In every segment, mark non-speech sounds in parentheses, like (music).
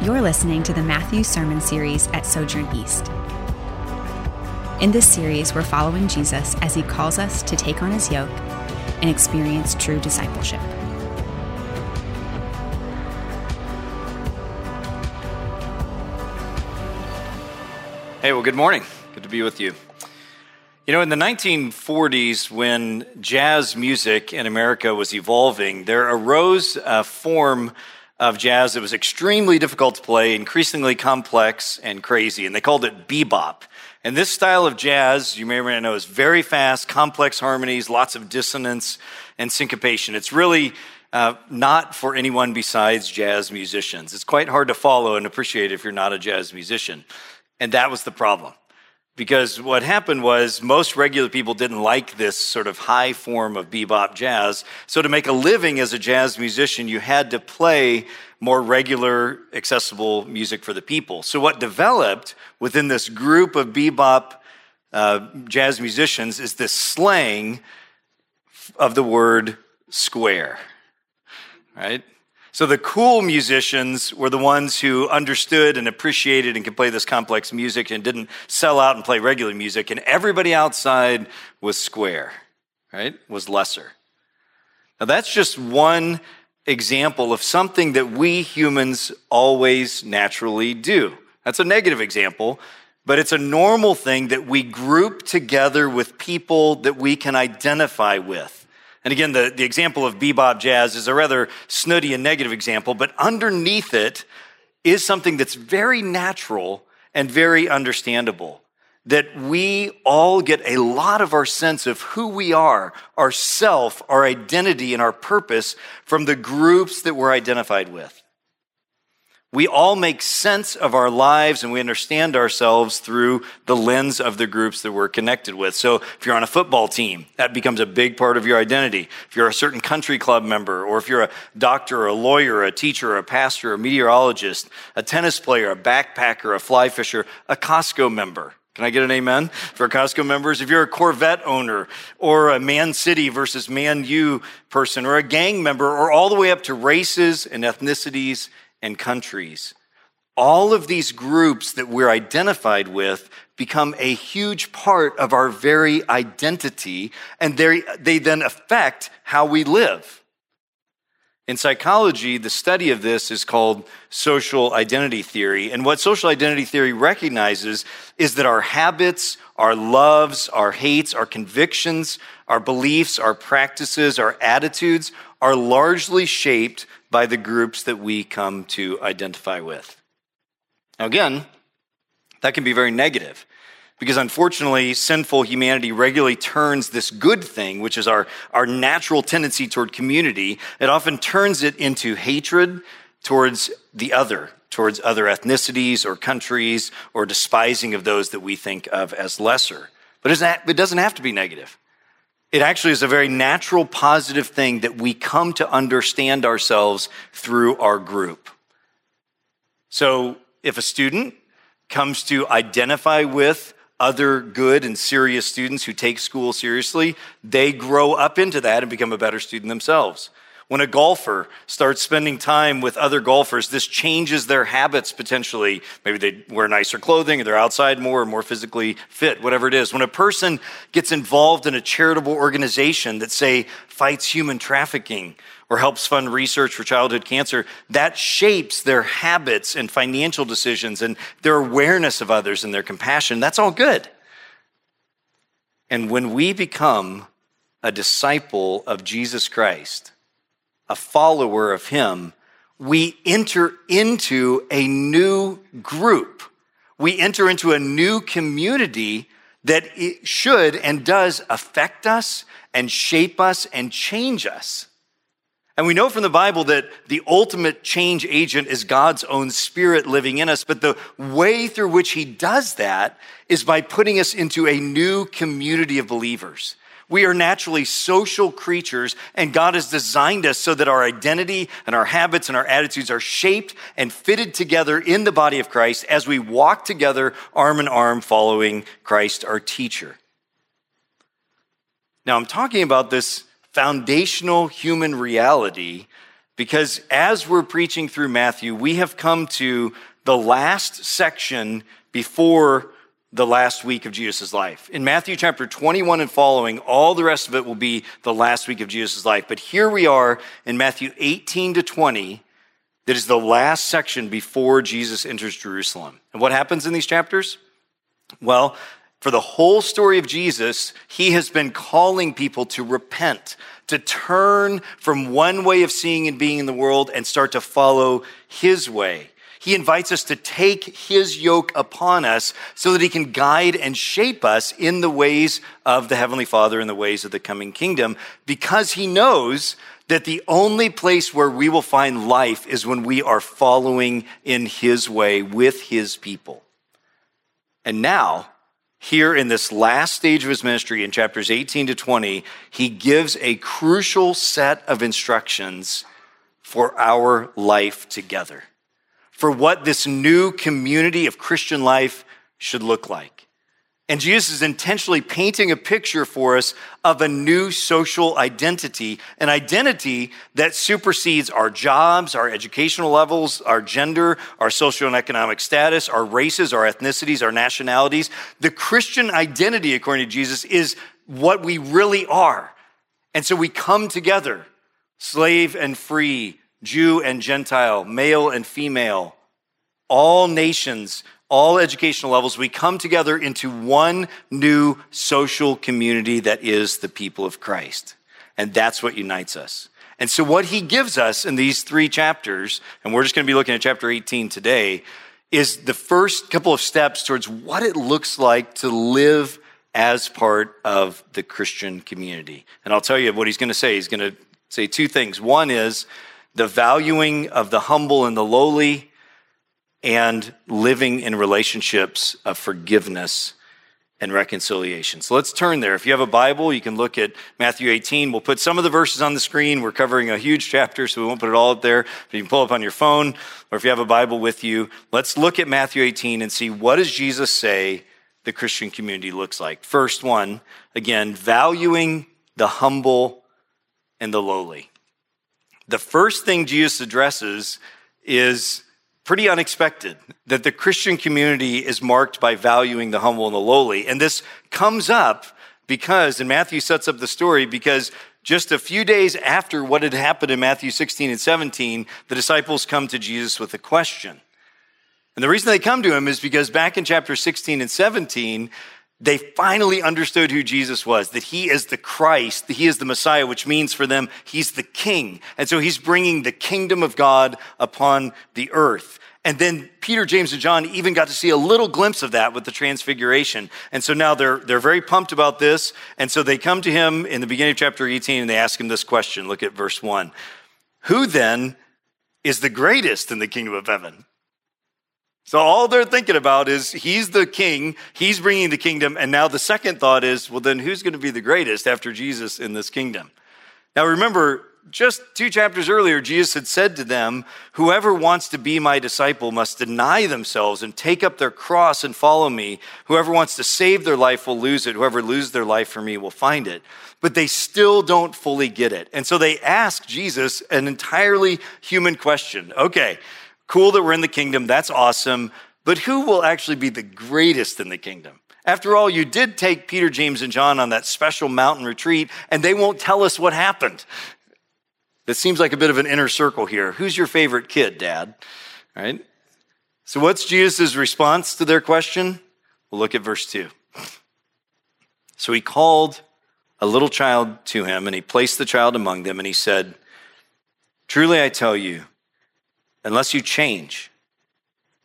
You're listening to the Matthew Sermon Series at Sojourn East. In this series, we're following Jesus as he calls us to take on his yoke and experience true discipleship. Hey, well, good morning. Good to be with you. You know, in the 1940s, when jazz music in America was evolving, there arose a form of jazz that was extremely difficult to play, increasingly complex and crazy, and they called it bebop. And this style of jazz, you may or may not know, is very fast, complex harmonies, lots of dissonance and syncopation. It's really uh, not for anyone besides jazz musicians. It's quite hard to follow and appreciate if you're not a jazz musician. And that was the problem. Because what happened was most regular people didn't like this sort of high form of bebop jazz. So to make a living as a jazz musician, you had to play more regular, accessible music for the people. So what developed within this group of bebop uh, jazz musicians is this slang of the word square, right? So the cool musicians were the ones who understood and appreciated and could play this complex music and didn't sell out and play regular music. And everybody outside was square, right? Was lesser. Now that's just one example of something that we humans always naturally do. That's a negative example, but it's a normal thing that we group together with people that we can identify with. And again, the, the example of bebop jazz is a rather snooty and negative example, but underneath it is something that's very natural and very understandable. That we all get a lot of our sense of who we are, our self, our identity, and our purpose from the groups that we're identified with. We all make sense of our lives and we understand ourselves through the lens of the groups that we're connected with. So if you're on a football team, that becomes a big part of your identity. If you're a certain country club member, or if you're a doctor, or a lawyer, a teacher, a pastor, a meteorologist, a tennis player, a backpacker, a fly fisher, a Costco member. Can I get an amen for Costco members? If you're a Corvette owner or a Man City versus Man U person or a gang member or all the way up to races and ethnicities and countries. All of these groups that we're identified with become a huge part of our very identity, and they then affect how we live. In psychology, the study of this is called social identity theory. And what social identity theory recognizes is that our habits, our loves, our hates, our convictions, our beliefs, our practices, our attitudes are largely shaped by the groups that we come to identify with. Now, again, that can be very negative because unfortunately, sinful humanity regularly turns this good thing, which is our, our natural tendency toward community, it often turns it into hatred towards the other, towards other ethnicities or countries, or despising of those that we think of as lesser. But it doesn't have to be negative. It actually is a very natural, positive thing that we come to understand ourselves through our group. So if a student comes to identify with other good and serious students who take school seriously, they grow up into that and become a better student themselves. When a golfer starts spending time with other golfers, this changes their habits potentially. Maybe they wear nicer clothing or they're outside more or more physically fit, whatever it is. When a person gets involved in a charitable organization that, say, fights human trafficking or helps fund research for childhood cancer, that shapes their habits and financial decisions and their awareness of others and their compassion. That's all good. And when we become a disciple of Jesus Christ, a follower of Him, we enter into a new group. We enter into a new community that should and does affect us and shape us and change us. And we know from the Bible that the ultimate change agent is God's own spirit living in us. But the way through which he does that is by putting us into a new community of believers. We are naturally social creatures, and God has designed us so that our identity and our habits and our attitudes are shaped and fitted together in the body of Christ as we walk together arm in arm following Christ, our teacher. Now, I'm talking about this foundational human reality because as we're preaching through Matthew, we have come to the last section before the last week of Jesus' life. In Matthew chapter 21 and following, all the rest of it will be the last week of Jesus' life. But here we are in Matthew 18 to 20, that is the last section before Jesus enters Jerusalem. And what happens in these chapters? Well, for the whole story of Jesus, he has been calling people to repent, to turn from one way of seeing and being in the world and start to follow his way. He invites us to take his yoke upon us so that he can guide and shape us in the ways of the Heavenly Father and the ways of the coming kingdom because he knows that the only place where we will find life is when we are following in his way with his people. And now, here in this last stage of his ministry in chapters 18 to 20, he gives a crucial set of instructions for our life together for what this new community of Christian life should look like. And Jesus is intentionally painting a picture for us of a new social identity, an identity that supersedes our jobs, our educational levels, our gender, our social and economic status, our races, our ethnicities, our nationalities. The Christian identity, according to Jesus, is what we really are. And so we come together, slave and free, Jew and Gentile, male and female, all nations, all educational levels, we come together into one new social community that is the people of Christ. And that's what unites us. And so, what he gives us in these three chapters, and we're just going to be looking at chapter 18 today, is the first couple of steps towards what it looks like to live as part of the Christian community. And I'll tell you what he's going to say. He's going to say two things. One is the valuing of the humble and the lowly, and living in relationships of forgiveness and reconciliation. So let's turn there. If you have a Bible, you can look at Matthew 18. We'll put some of the verses on the screen. We're covering a huge chapter, so we won't put it all up there. But you can pull up on your phone, or if you have a Bible with you, let's look at Matthew 18 and see what does Jesus say the Christian community looks like. First one, again, valuing the humble and the lowly. The first thing Jesus addresses is pretty unexpected that the Christian community is marked by valuing the humble and the lowly. And this comes up because, and Matthew sets up the story because just a few days after what had happened in Matthew 16 and 17, the disciples come to Jesus with a question. And the reason they come to him is because back in chapter 16 and 17, they finally understood who Jesus was, that he is the Christ, that he is the Messiah, which means for them, he's the king. And so he's bringing the kingdom of God upon the earth. And then Peter, James, and John even got to see a little glimpse of that with the transfiguration. And so now they're, they're very pumped about this. And so they come to him in the beginning of chapter 18 and they ask him this question. Look at verse 1. Who then is the greatest in the kingdom of heaven? So all they're thinking about is he's the king, he's bringing the kingdom, and now the second thought is, well, then who's going to be the greatest after Jesus in this kingdom? Now remember, just two chapters earlier, Jesus had said to them, Whoever wants to be my disciple must deny themselves and take up their cross and follow me. Whoever wants to save their life will lose it. Whoever loses their life for me will find it. But they still don't fully get it. And so they ask Jesus an entirely human question. Okay, Cool that we're in the kingdom. That's awesome. But who will actually be the greatest in the kingdom? After all, you did take Peter, James, and John on that special mountain retreat, and they won't tell us what happened. It seems like a bit of an inner circle here. Who's your favorite kid, Dad? Right? So, what's Jesus' response to their question? We'll look at verse 2. So he called a little child to him, and he placed the child among them, and he said, Truly I tell you, Unless you change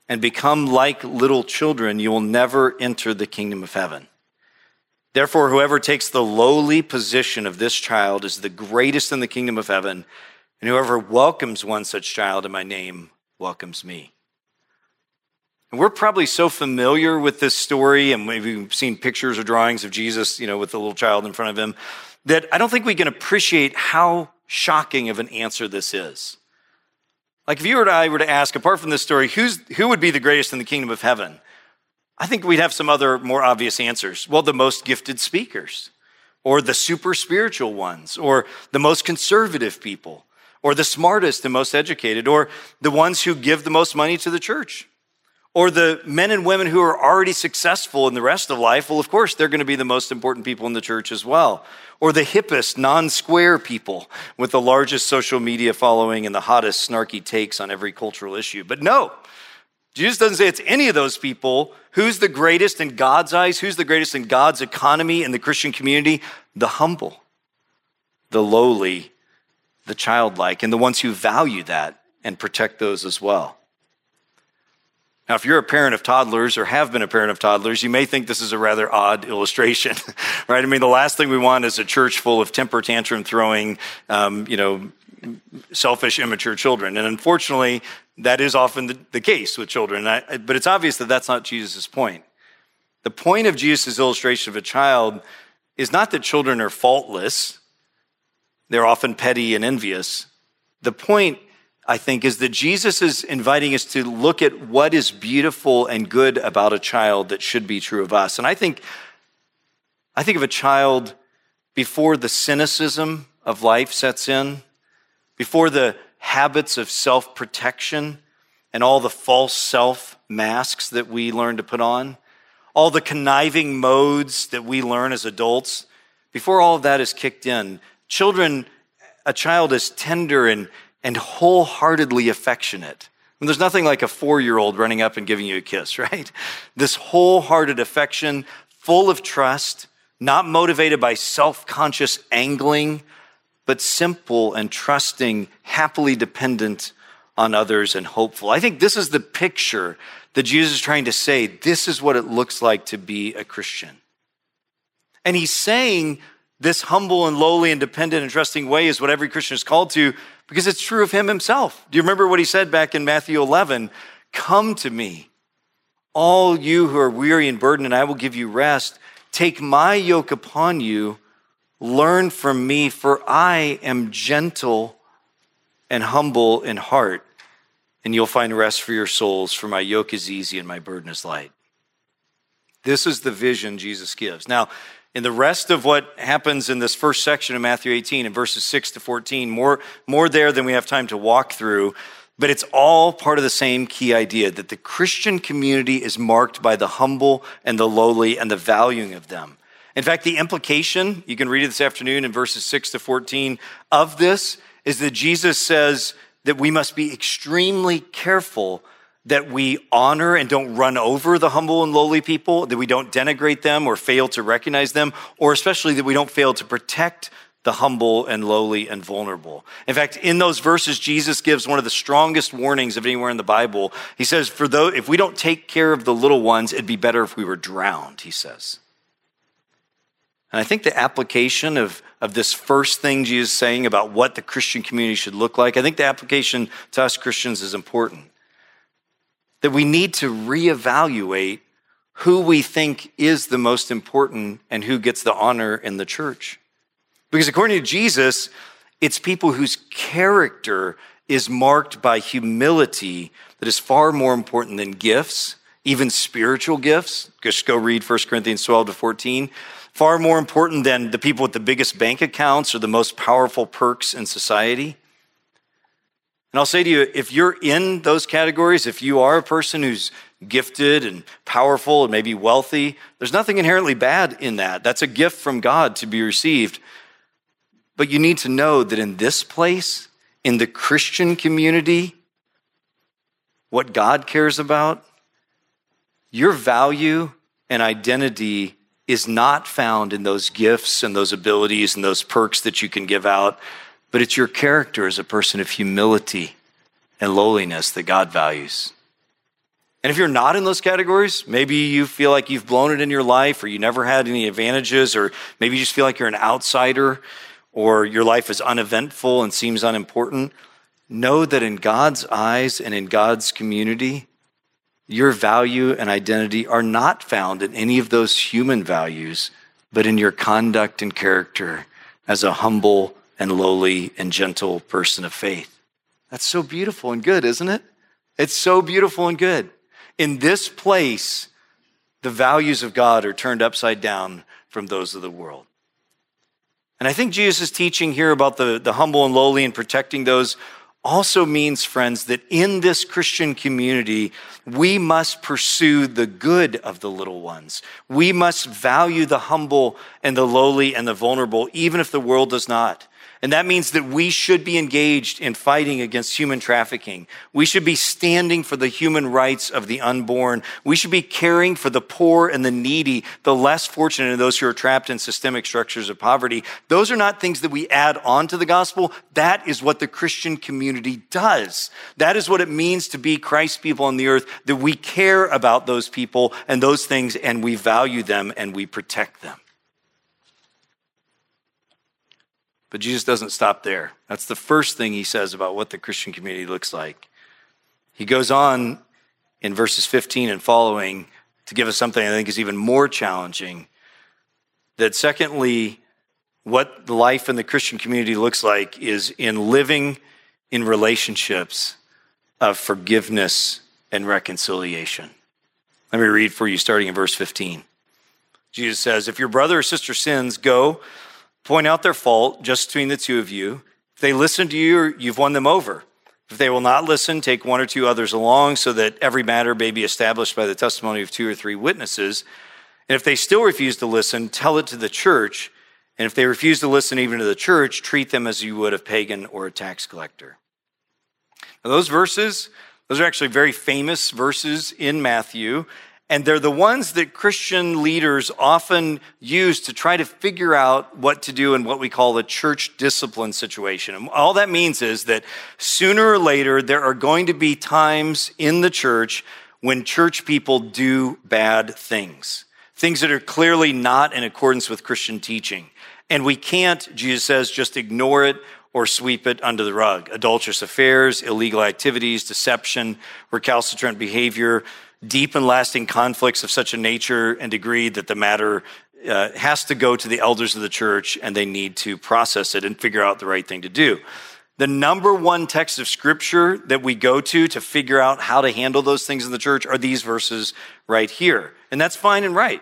and become like little children, you will never enter the kingdom of heaven. Therefore, whoever takes the lowly position of this child is the greatest in the kingdom of heaven, and whoever welcomes one such child in my name welcomes me. And we're probably so familiar with this story, and maybe we've seen pictures or drawings of Jesus, you know, with the little child in front of him, that I don't think we can appreciate how shocking of an answer this is. Like if you or I were to ask, apart from this story, who's, who would be the greatest in the kingdom of heaven? I think we'd have some other more obvious answers. Well, the most gifted speakers, or the super spiritual ones, or the most conservative people, or the smartest and most educated, or the ones who give the most money to the church, or the men and women who are already successful in the rest of life. Well, of course, they're going to be the most important people in the church as well. Or the hippest, non square people with the largest social media following and the hottest snarky takes on every cultural issue. But no, Jesus doesn't say it's any of those people. Who's the greatest in God's eyes? Who's the greatest in God's economy and the Christian community? The humble, the lowly, the childlike, and the ones who value that and protect those as well. Now, if you're a parent of toddlers or have been a parent of toddlers, you may think this is a rather odd (laughs) illustration, right? I mean, the last thing we want is a church full of temper tantrum throwing, um, you know, selfish, immature children. And unfortunately, that is often the, the case with children. I, but it's obvious that that's not Jesus' point. The point of Jesus' illustration of a child is not that children are faultless, they're often petty and envious. The point, I think, is that Jesus is inviting us to look at what is beautiful and good about a child that should be true of us. And I think, I think of a child before the cynicism of life sets in, before the habits of self protection and all the false self masks that we learn to put on, all the conniving modes that we learn as adults, before all of that is kicked in, children, a child is tender and, and wholeheartedly affectionate. And there's nothing like a four year old running up and giving you a kiss, (laughs) right? This wholehearted affection, full of trust, not motivated by self conscious angling but simple and trusting, happily dependent on others and hopeful. I think this is the picture that Jesus is trying to say. This is what it looks like to be a Christian. And he's saying this humble and lowly and dependent and trusting way is what every Christian is called to because it's true of him himself. Do you remember what he said back in Matthew 11? Come to me, all you who are weary and burdened, and I will give you rest. Take my yoke upon you Learn from me, for I am gentle and humble in heart, and you'll find rest for your souls, for my yoke is easy and my burden is light. This is the vision Jesus gives. Now, in the rest of what happens in this first section of Matthew 18, in verses 6 to 14, more, more there than we have time to walk through, but it's all part of the same key idea that the Christian community is marked by the humble and the lowly and the valuing of them. In fact, the implication, you can read it this afternoon in verses 6 to 14 of this, is that Jesus says that we must be extremely careful that we honor and don't run over the humble and lowly people, that we don't denigrate them or fail to recognize them, or especially that we don't fail to protect the humble and lowly and vulnerable. In fact, in those verses, Jesus gives one of the strongest warnings of anywhere in the Bible. He says, for those, if we don't take care of the little ones, it'd be better if we were drowned, he says. And I think the application of, of this first thing Jesus is saying about what the Christian community should look like, I think the application to us Christians is important. That we need to reevaluate who we think is the most important and who gets the honor in the church. Because according to Jesus, it's people whose character is marked by humility that is far more important than gifts, even spiritual gifts. Just go read 1 Corinthians 12 to 14 far more important than the people with the biggest bank accounts or the most powerful perks in society. And I'll say to you, if you're in those categories, if you are a person who's gifted and powerful and maybe wealthy, there's nothing inherently bad in that. That's a gift from God to be received. But you need to know that in this place, in the Christian community, what God cares about, your value and identity is not found in those gifts and those abilities and those perks that you can give out, but it's your character as a person of humility and lowliness that God values. And if you're not in those categories, maybe you feel like you've blown it in your life or you never had any advantages, or maybe you just feel like you're an outsider or your life is uneventful and seems unimportant. Know that in God's eyes and in God's community, your value and identity are not found in any of those human values, but in your conduct and character as a humble and lowly and gentle person of faith. That's so beautiful and good, isn't it? It's so beautiful and good. In this place, the values of God are turned upside down from those of the world. And I think Jesus' teaching here about the, the humble and lowly and protecting those also means, friends, that in this Christian community, we must pursue the good of the little ones. We must value the humble and the lowly and the vulnerable, even if the world does not. And that means that we should be engaged in fighting against human trafficking. We should be standing for the human rights of the unborn. We should be caring for the poor and the needy, the less fortunate, and those who are trapped in systemic structures of poverty. Those are not things that we add on to the gospel. That is what the Christian community does. That is what it means to be Christ's people on the earth, that we care about those people and those things and we value them and we protect them. But Jesus doesn't stop there. That's the first thing he says about what the Christian community looks like. He goes on in verses 15 and following to give us something I think is even more challenging. That, secondly, what life in the Christian community looks like is in living in relationships of forgiveness and reconciliation. Let me read for you starting in verse 15. Jesus says, If your brother or sister sins, go Point out their fault just between the two of you. If they listen to you, you've won them over. If they will not listen, take one or two others along so that every matter may be established by the testimony of two or three witnesses. And if they still refuse to listen, tell it to the church. And if they refuse to listen even to the church, treat them as you would a pagan or a tax collector. Now, those verses, those are actually very famous verses in Matthew. And they're the ones that Christian leaders often use to try to figure out what to do in what we call a church discipline situation. And all that means is that sooner or later, there are going to be times in the church when church people do bad things, things that are clearly not in accordance with Christian teaching. And we can't, Jesus says, just ignore it or sweep it under the rug. Adulterous affairs, illegal activities, deception, recalcitrant behavior, deep and lasting conflicts of such a nature and degree that the matter uh, has to go to the elders of the church and they need to process it and figure out the right thing to do. The number one text of scripture that we go to to figure out how to handle those things in the church are these verses right here. And that's fine and right.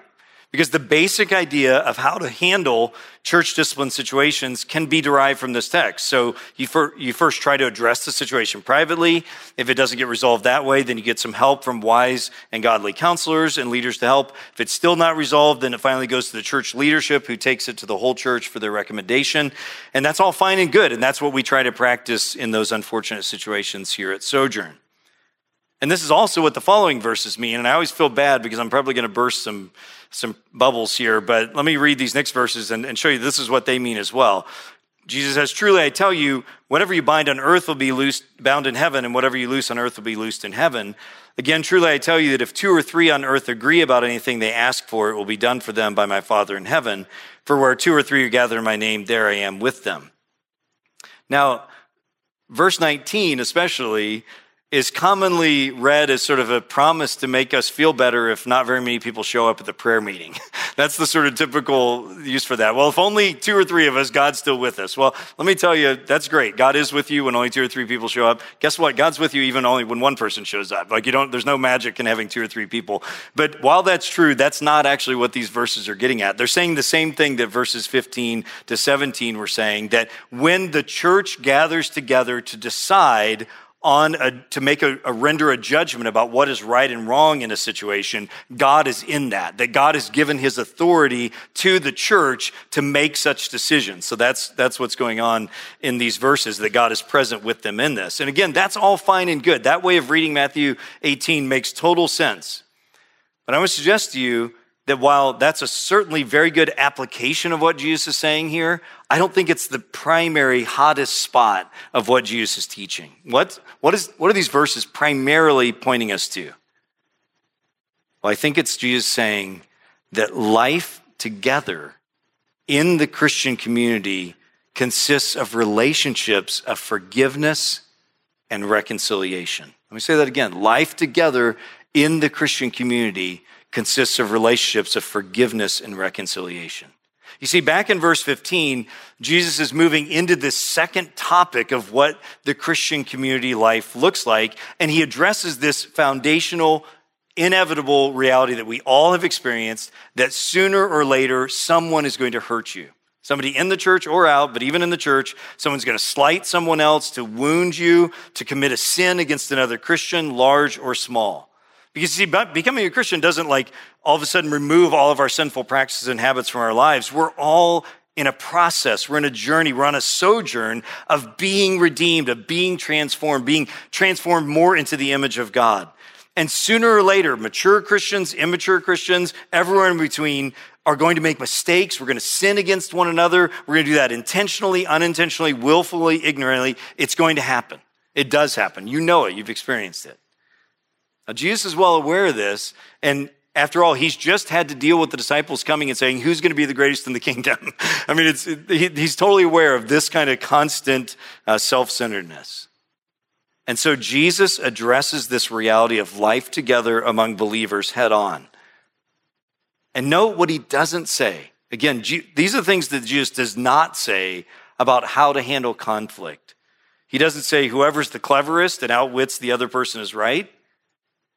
Because the basic idea of how to handle church discipline situations can be derived from this text. So you, fir- you first try to address the situation privately. If it doesn't get resolved that way, then you get some help from wise and godly counselors and leaders to help. If it's still not resolved, then it finally goes to the church leadership who takes it to the whole church for their recommendation. And that's all fine and good. And that's what we try to practice in those unfortunate situations here at Sojourn. And this is also what the following verses mean. And I always feel bad because I'm probably going to burst some, some bubbles here, but let me read these next verses and, and show you this is what they mean as well. Jesus says, Truly I tell you, whatever you bind on earth will be loosed, bound in heaven, and whatever you loose on earth will be loosed in heaven. Again, truly I tell you that if two or three on earth agree about anything they ask for, it will be done for them by my Father in heaven. For where two or three are gathered in my name, there I am with them. Now, verse 19 especially is commonly read as sort of a promise to make us feel better if not very many people show up at the prayer meeting. (laughs) That's the sort of typical use for that. Well, if only two or three of us, God's still with us. Well, let me tell you, that's great. God is with you when only two or three people show up. Guess what? God's with you even only when one person shows up. Like you don't, there's no magic in having two or three people. But while that's true, that's not actually what these verses are getting at. They're saying the same thing that verses 15 to 17 were saying, that when the church gathers together to decide on a, to make a, a, render a judgment about what is right and wrong in a situation god is in that that god has given his authority to the church to make such decisions. So that's that's what's going on in these verses that god is present with them in this. And again that's all fine and good. That way of reading matthew 18 makes total sense. But i would suggest to you that while that's a certainly very good application of what Jesus is saying here, I don't think it's the primary hottest spot of what Jesus is teaching. What, what, is, what are these verses primarily pointing us to? Well, I think it's Jesus saying that life together in the Christian community consists of relationships of forgiveness and reconciliation. Let me say that again. Life together in the Christian community consists of relationships of forgiveness and reconciliation. You see, back in verse 15, Jesus is moving into this second topic of what the Christian community life looks like, and he addresses this foundational, inevitable reality that we all have experienced that sooner or later someone is going to hurt you. Somebody in the church or out, but even in the church, someone's going to slight someone else, to wound you, to commit a sin against another Christian, large or small. Because see, becoming a Christian doesn't like all of a sudden remove all of our sinful practices and habits from our lives. We're all in a process. We're in a journey. We're on a sojourn of being redeemed, of being transformed, being transformed more into the image of God. And sooner or later, mature Christians, immature Christians, everyone in between are going to make mistakes. We're going to sin against one another. We're going to do that intentionally, unintentionally, willfully, ignorantly. It's going to happen. It does happen. You know it. You've experienced it. Now, Jesus is well aware of this. And after all, he's just had to deal with the disciples coming and saying, Who's going to be the greatest in the (laughs) kingdom? I mean, it's, he, he's totally aware of this kind of constant uh, self centeredness. And so Jesus addresses this reality of life together among believers head on. And note what he doesn't say. Again, these are things that Jesus does not say about how to handle conflict. He doesn't say whoever's the cleverest and outwits the other person is right.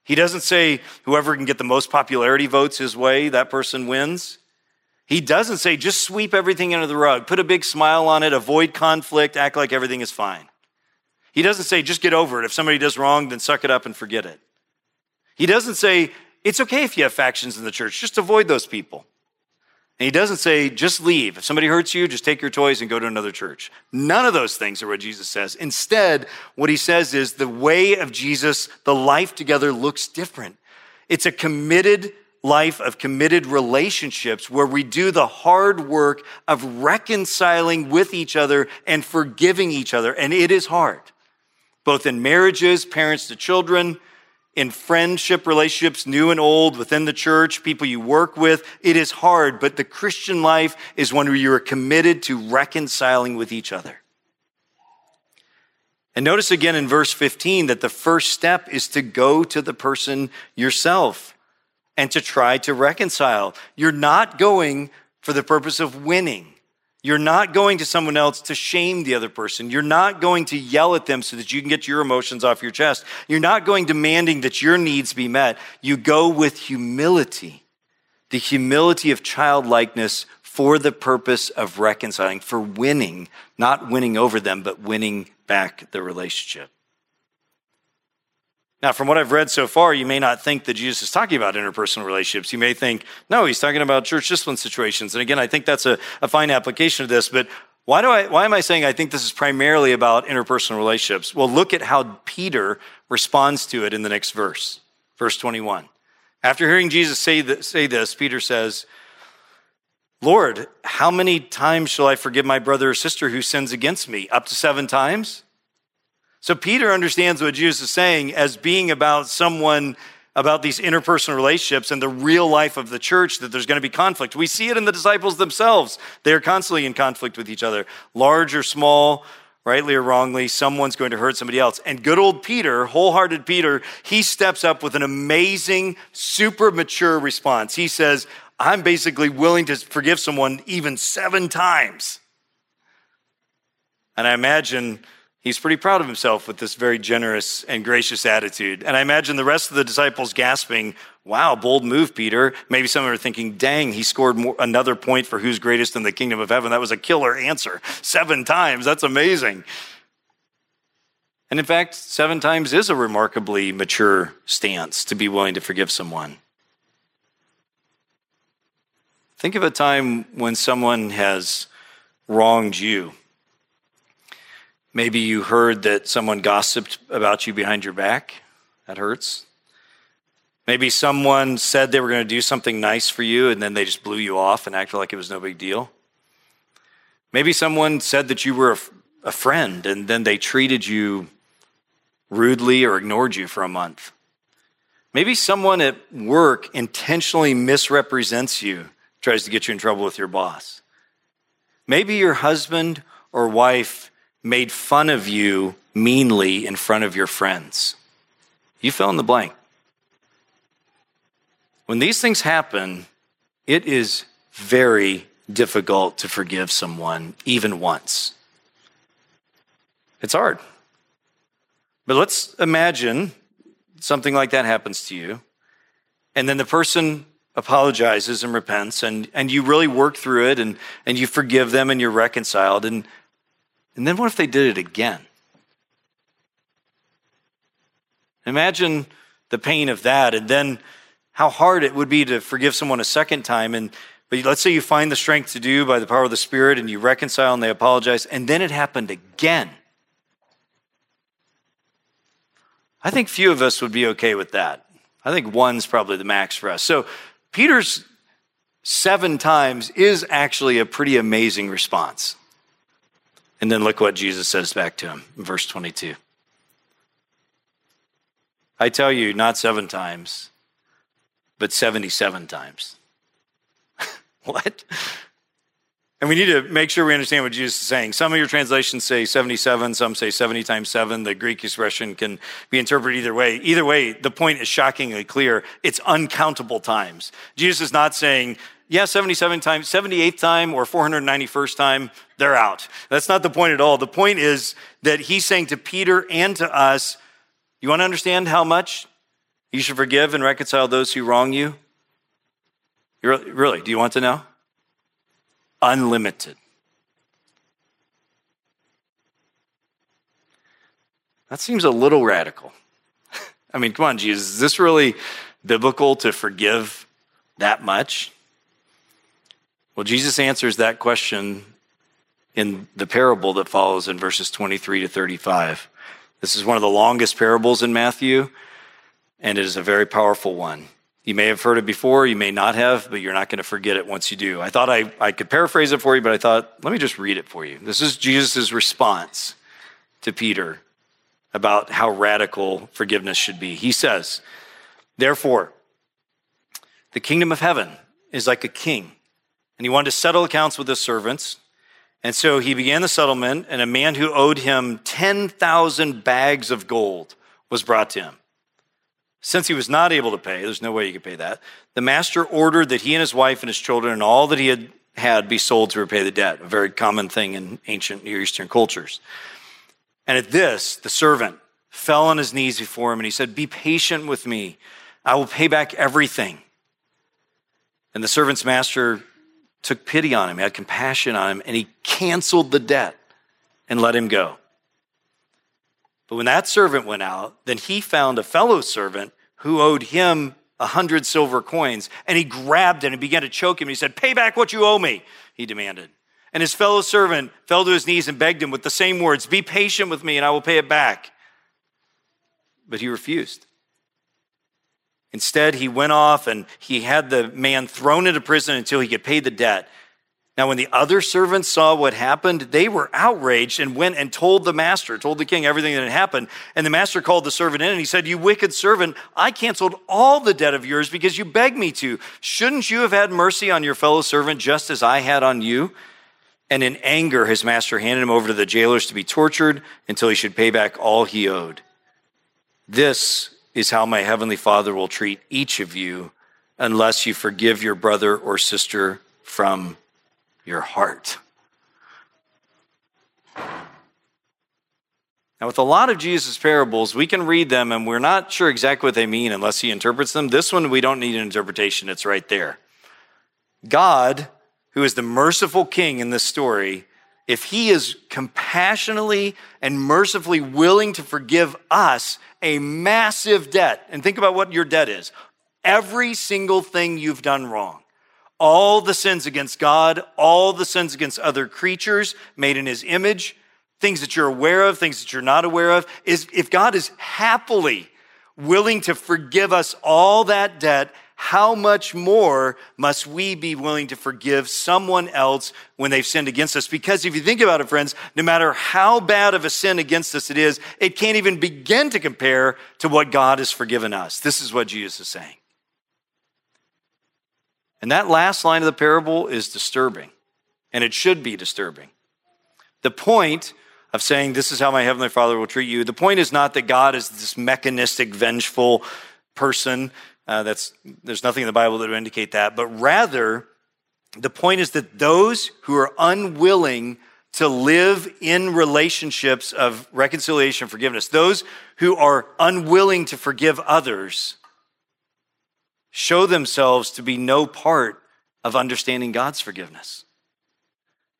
He doesn't say whoever can get the most popularity votes his way, that person wins. He doesn't say just sweep everything under the rug, put a big smile on it, avoid conflict, act like everything is fine. He doesn't say just get over it. If somebody does wrong, then suck it up and forget it. He doesn't say it's okay if you have factions in the church, just avoid those people. And he doesn't say, just leave. If somebody hurts you, just take your toys and go to another church. None of those things are what Jesus says. Instead, what he says is the way of Jesus, the life together looks different. It's a committed life of committed relationships where we do the hard work of reconciling with each other and forgiving each other. And it is hard, both in marriages, parents to children, in friendship relationships, new and old, within the church, people you work with. It is hard, but the Christian life is one where you are committed to reconciling with each other. And notice again in verse 15 that the first step is to go to the person yourself and to try to reconcile. You're not going for the purpose of winning. You're not going to someone else to shame the other person. You're not going to yell at them so that you can get your emotions off your chest. You're not going demanding that your needs be met. You go with humility, the humility of childlikeness for the purpose of reconciling, for winning, not winning over them, but winning back the relationship. Now, from what I've read so far, you may not think that Jesus is talking about interpersonal relationships. You may think, no, he's talking about church discipline situations. And again, I think that's a, a fine application of this, but why, do I, why am I saying I think this is primarily about interpersonal relationships? Well, look at how Peter responds to it in the next verse, verse 21. After hearing Jesus say, say this, Peter says, Lord, how many times shall I forgive my brother or sister who sins against me? Up to seven times? So Peter understands what Jesus is saying as being about someone about these interpersonal relationships and the real life of the church that there's going to be conflict. We see it in the disciples themselves. They're constantly in conflict with each other, large or small, rightly or wrongly, someone's going to hurt somebody else. And good old Peter, wholehearted Peter, he steps up with an amazing, super mature response. He says, I'm basically willing to forgive someone even seven times. And I imagine He's pretty proud of himself with this very generous and gracious attitude. And I imagine the rest of the disciples gasping, Wow, bold move, Peter. Maybe some of them are thinking, Dang, he scored more, another point for who's greatest in the kingdom of heaven. That was a killer answer. Seven times. That's amazing. And in fact, seven times is a remarkably mature stance to be willing to forgive someone. Think of a time when someone has wronged you Maybe you heard that someone gossiped about you behind your back. That hurts. Maybe someone said they were going to do something nice for you and then they just blew you off and acted like it was no big deal. Maybe someone said that you were a, a friend and then they treated you rudely or ignored you for a month. Maybe someone at work intentionally misrepresents you, tries to get you in trouble with your boss. Maybe your husband or wife made fun of you meanly in front of your friends. You fill in the blank. When these things happen, it is very difficult to forgive someone even once. It's hard. But let's imagine something like that happens to you, and then the person apologizes and repents and, and you really work through it and, and you forgive them and you're reconciled. And, and then what if they did it again? Imagine the pain of that and then how hard it would be to forgive someone a second time. And but let's say you find the strength to do by the power of the Spirit and you reconcile and they apologize, and then it happened again. I think few of us would be okay with that. I think one's probably the max for us. So Peter's seven times is actually a pretty amazing response. And then look what Jesus says back to him in verse 22. I tell you, not seven times, but 77 times. (laughs) what? And we need to make sure we understand what Jesus is saying. Some of your translations say 77, some say 70 times 7. The Greek expression can be interpreted either way. Either way, the point is shockingly clear. It's uncountable times. Jesus is not saying, yeah, 77 times, 78th time or 491st time, they're out. That's not the point at all. The point is that he's saying to Peter and to us, you want to understand how much you should forgive and reconcile those who wrong you? Really, do you want to know? unlimited. That seems a little radical. (laughs) I mean, come on, Jesus, is this really biblical to forgive that much? Well, Jesus answers that question in the parable that follows in verses 23 to 35. This is one of the longest parables in Matthew, and it is a very powerful one. You may have heard it before, you may not have, but you're not going to forget it once you do. I thought I, I could paraphrase it for you, but I thought, let me just read it for you. This is Jesus' response to Peter about how radical forgiveness should be. He says, Therefore, the kingdom of heaven is like a king, and he wanted to settle accounts with his servants. And so he began the settlement, and a man who owed him 10,000 bags of gold was brought to him. Since he was not able to pay, there's no way he could pay that, the master ordered that he and his wife and his children and all that he had had be sold to repay the debt, a very common thing in ancient Near Eastern cultures. And at this, the servant fell on his knees before him and he said, Be patient with me. I will pay back everything. And the servant's master took pity on him, had compassion on him, and he canceled the debt and let him go. But when that servant went out, then he found a fellow servant who owed him a hundred silver coins. And he grabbed it and began to choke him. He said, Pay back what you owe me, he demanded. And his fellow servant fell to his knees and begged him with the same words Be patient with me and I will pay it back. But he refused. Instead, he went off and he had the man thrown into prison until he could pay the debt. Now, when the other servants saw what happened, they were outraged and went and told the master, told the king everything that had happened. And the master called the servant in and he said, You wicked servant, I canceled all the debt of yours because you begged me to. Shouldn't you have had mercy on your fellow servant just as I had on you? And in anger, his master handed him over to the jailers to be tortured until he should pay back all he owed. This is how my heavenly Father will treat each of you unless you forgive your brother or sister from your heart. Now, with a lot of Jesus' parables, we can read them and we're not sure exactly what they mean unless he interprets them. This one, we don't need an interpretation, it's right there. God, who is the merciful king in this story, if he is compassionately and mercifully willing to forgive us a massive debt, and think about what your debt is every single thing you've done wrong all the sins against God, all the sins against other creatures made in his image, things that you're aware of, things that you're not aware of, is if God is happily willing to forgive us all that debt, how much more must we be willing to forgive someone else when they've sinned against us? Because if you think about it, friends, no matter how bad of a sin against us it is, it can't even begin to compare to what God has forgiven us. This is what Jesus is saying. And that last line of the parable is disturbing, and it should be disturbing. The point of saying, This is how my Heavenly Father will treat you, the point is not that God is this mechanistic, vengeful person. Uh, that's, there's nothing in the Bible that would indicate that, but rather, the point is that those who are unwilling to live in relationships of reconciliation, forgiveness, those who are unwilling to forgive others, show themselves to be no part of understanding God's forgiveness.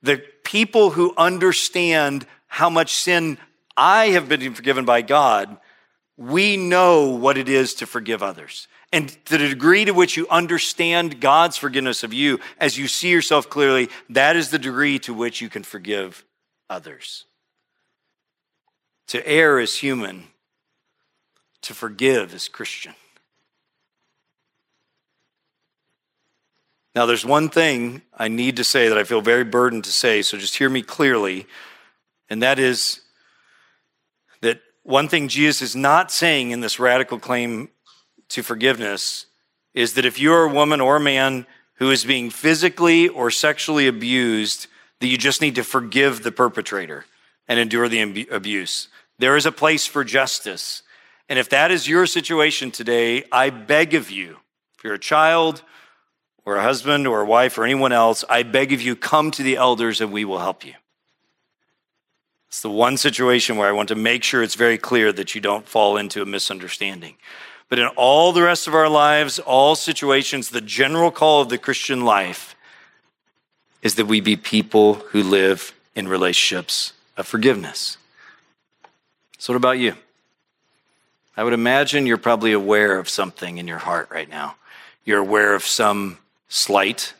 The people who understand how much sin I have been forgiven by God, we know what it is to forgive others. And to the degree to which you understand God's forgiveness of you, as you see yourself clearly, that is the degree to which you can forgive others. To err is human, to forgive is Christian. Now, there's one thing I need to say that I feel very burdened to say, so just hear me clearly, and that is that one thing Jesus is not saying in this radical claim to forgiveness is that if you're a woman or a man who is being physically or sexually abused, that you just need to forgive the perpetrator and endure the abuse. There is a place for justice. And if that is your situation today, I beg of you, if you're a child or a husband or a wife or anyone else, I beg of you, come to the elders and we will help you. It's the one situation where I want to make sure it's very clear that you don't fall into a misunderstanding. But in all the rest of our lives, all situations, the general call of the Christian life is that we be people who live in relationships of forgiveness. So, what about you? I would imagine you're probably aware of something in your heart right now. You're aware of some slight,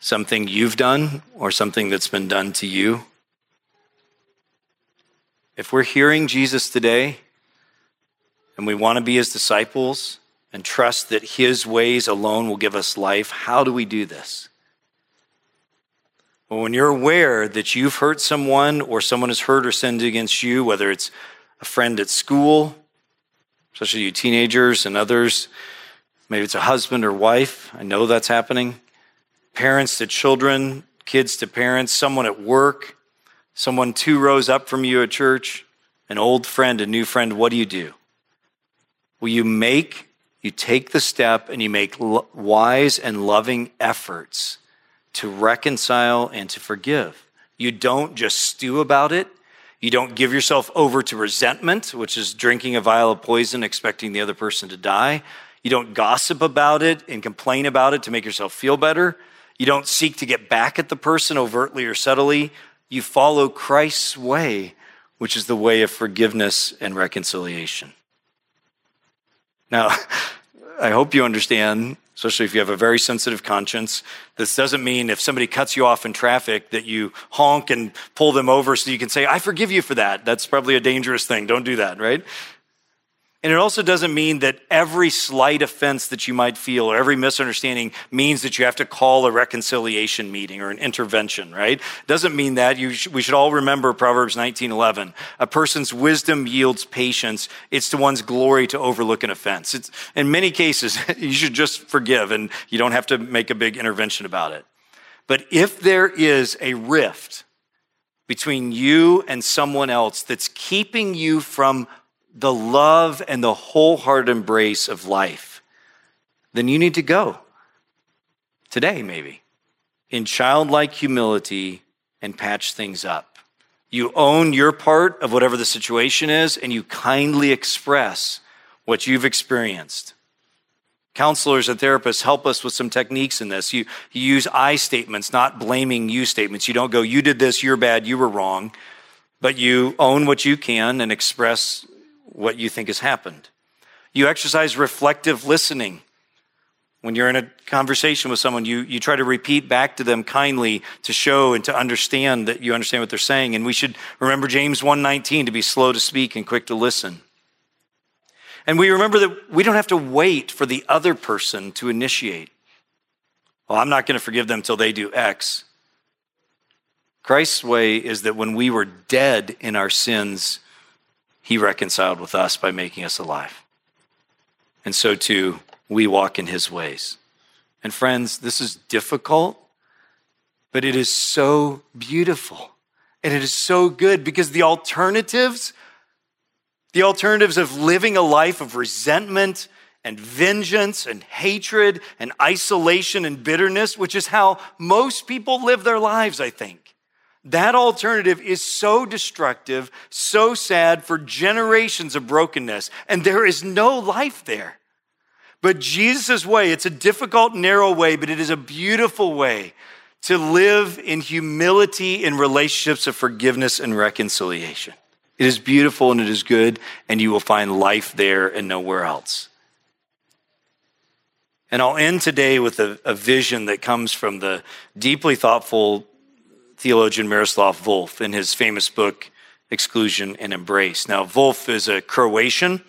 something you've done, or something that's been done to you. If we're hearing Jesus today, and we want to be his disciples and trust that his ways alone will give us life, how do we do this? Well, when you're aware that you've hurt someone or someone has hurt or sinned against you, whether it's a friend at school, especially you teenagers and others, maybe it's a husband or wife, I know that's happening, parents to children, kids to parents, someone at work, someone two rows up from you at church, an old friend, a new friend, what do you do? Will you make, you take the step and you make wise and loving efforts to reconcile and to forgive. You don't just stew about it. You don't give yourself over to resentment, which is drinking a vial of poison, expecting the other person to die. You don't gossip about it and complain about it to make yourself feel better. You don't seek to get back at the person overtly or subtly. You follow Christ's way, which is the way of forgiveness and reconciliation. Now, (laughs) I hope you understand, especially if you have a very sensitive conscience, this doesn't mean if somebody cuts you off in traffic that you honk and pull them over so you can say, I forgive you for that. That's probably a dangerous thing. Don't do that, right? And it also doesn't mean that every slight offense that you might feel or every misunderstanding means that you have to call a reconciliation meeting or an intervention, right? Doesn't mean that. Sh- we should all remember Proverbs 19:11. A person's wisdom yields patience. It's to one's glory to overlook an offense. It's, in many cases, (laughs) you should just forgive and you don't have to make a big intervention about it. But if there is a rift between you and someone else that's keeping you from the love and the wholehearted embrace of life, then you need to go today, maybe, in childlike humility and patch things up. You own your part of whatever the situation is, and you kindly express what you've experienced. Counselors and therapists help us with some techniques in this. You, you use I statements, not blaming you statements. You don't go, you did this, you're bad, you were wrong, but you own what you can and express what you think has happened. You exercise reflective listening. When you're in a conversation with someone, you, you try to repeat back to them kindly to show and to understand that you understand what they're saying. And we should remember James 1:19 to be slow to speak and quick to listen. And we remember that we don't have to wait for the other person to initiate. Well, I'm not going to forgive them until they do X. Christ's way is that when we were dead in our sins, he reconciled with us by making us alive. And so too, we walk in his ways. And friends, this is difficult, but it is so beautiful. And it is so good because the alternatives, the alternatives of living a life of resentment and vengeance and hatred and isolation and bitterness, which is how most people live their lives, I think. That alternative is so destructive, so sad for generations of brokenness, and there is no life there. But Jesus' way, it's a difficult, narrow way, but it is a beautiful way to live in humility in relationships of forgiveness and reconciliation. It is beautiful and it is good, and you will find life there and nowhere else. And I'll end today with a, a vision that comes from the deeply thoughtful theologian Miroslav Volf in his famous book, Exclusion and Embrace. Now, Volf is a Croatian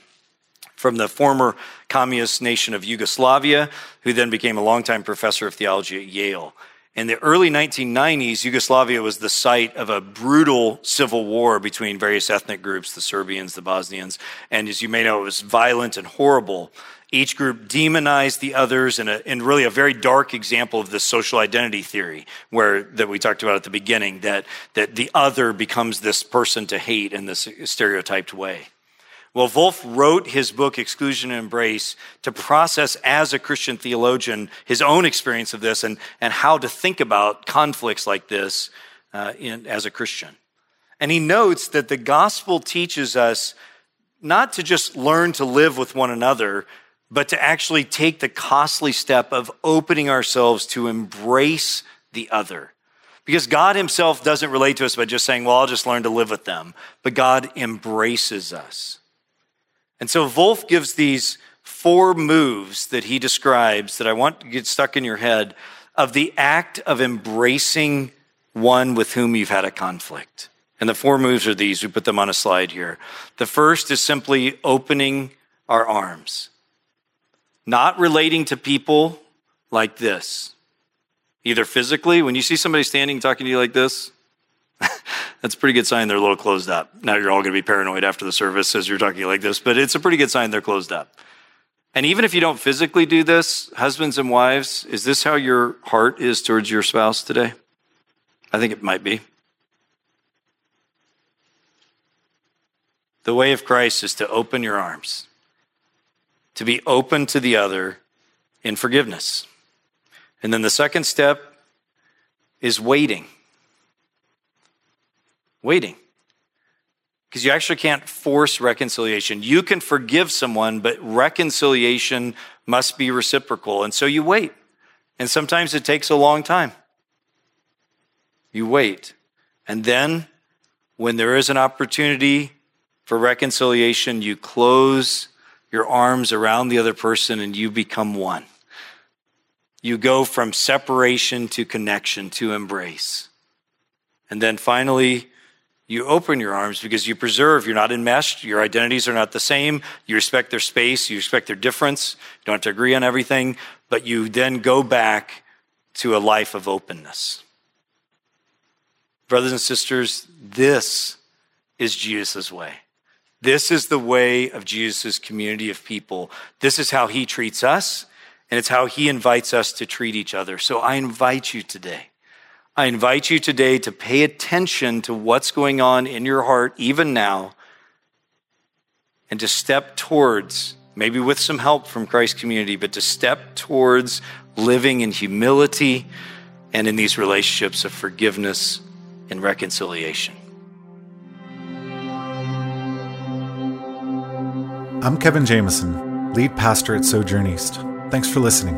from the former communist nation of Yugoslavia, who then became a longtime professor of theology at Yale. In the early 1990s, Yugoslavia was the site of a brutal civil war between various ethnic groups, the Serbians, the Bosnians. And as you may know, it was violent and horrible. Each group demonized the others in, a, in really a very dark example of the social identity theory, where that we talked about at the beginning, that, that the other becomes this person to hate in this stereotyped way. Well, Volf wrote his book, Exclusion and Embrace, to process as a Christian theologian his own experience of this and, and how to think about conflicts like this uh, in, as a Christian. And he notes that the gospel teaches us not to just learn to live with one another, but to actually take the costly step of opening ourselves to embrace the other. Because God Himself doesn't relate to us by just saying, well, I'll just learn to live with them, but God embraces us. And so Volf gives these four moves that he describes that I want to get stuck in your head of the act of embracing one with whom you've had a conflict. And the four moves are these. We put them on a slide here. The first is simply opening our arms, not relating to people like this, either physically, when you see somebody standing talking to you like this, (laughs) that's a pretty good sign they're a little closed up. Now you're all going to be paranoid after the service as you're talking like this, but it's a pretty good sign they're closed up. And even if you don't physically do this, husbands and wives, is this how your heart is towards your spouse today? I think it might be. The way of Christ is to open your arms, to be open to the other in forgiveness. And then the second step is waiting waiting. Because you actually can't force reconciliation. You can forgive someone, but reconciliation must be reciprocal. And so you wait. And sometimes it takes a long time. You wait. And then, when there is an opportunity for reconciliation, you close your arms around the other person and you become one. You go from separation to connection to embrace. And then finally, you open your arms because you preserve. You're not enmeshed. Your identities are not the same. You respect their space. You respect their difference. You don't have to agree on everything, but you then go back to a life of openness. Brothers and sisters, this is Jesus' way. This is the way of Jesus' community of people. This is how he treats us, and it's how he invites us to treat each other. So I invite you today I invite you today to pay attention to what's going on in your heart, even now, and to step towards, maybe with some help from Christ's community, but to step towards living in humility and in these relationships of forgiveness and reconciliation. I'm Kevin Jameson, lead pastor at Sojourn East. Thanks for listening.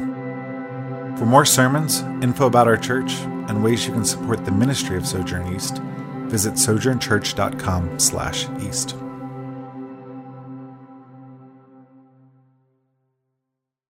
For more sermons, info about our church, and ways you can support the ministry of Sojourn East, visit sojournchurch.com/east.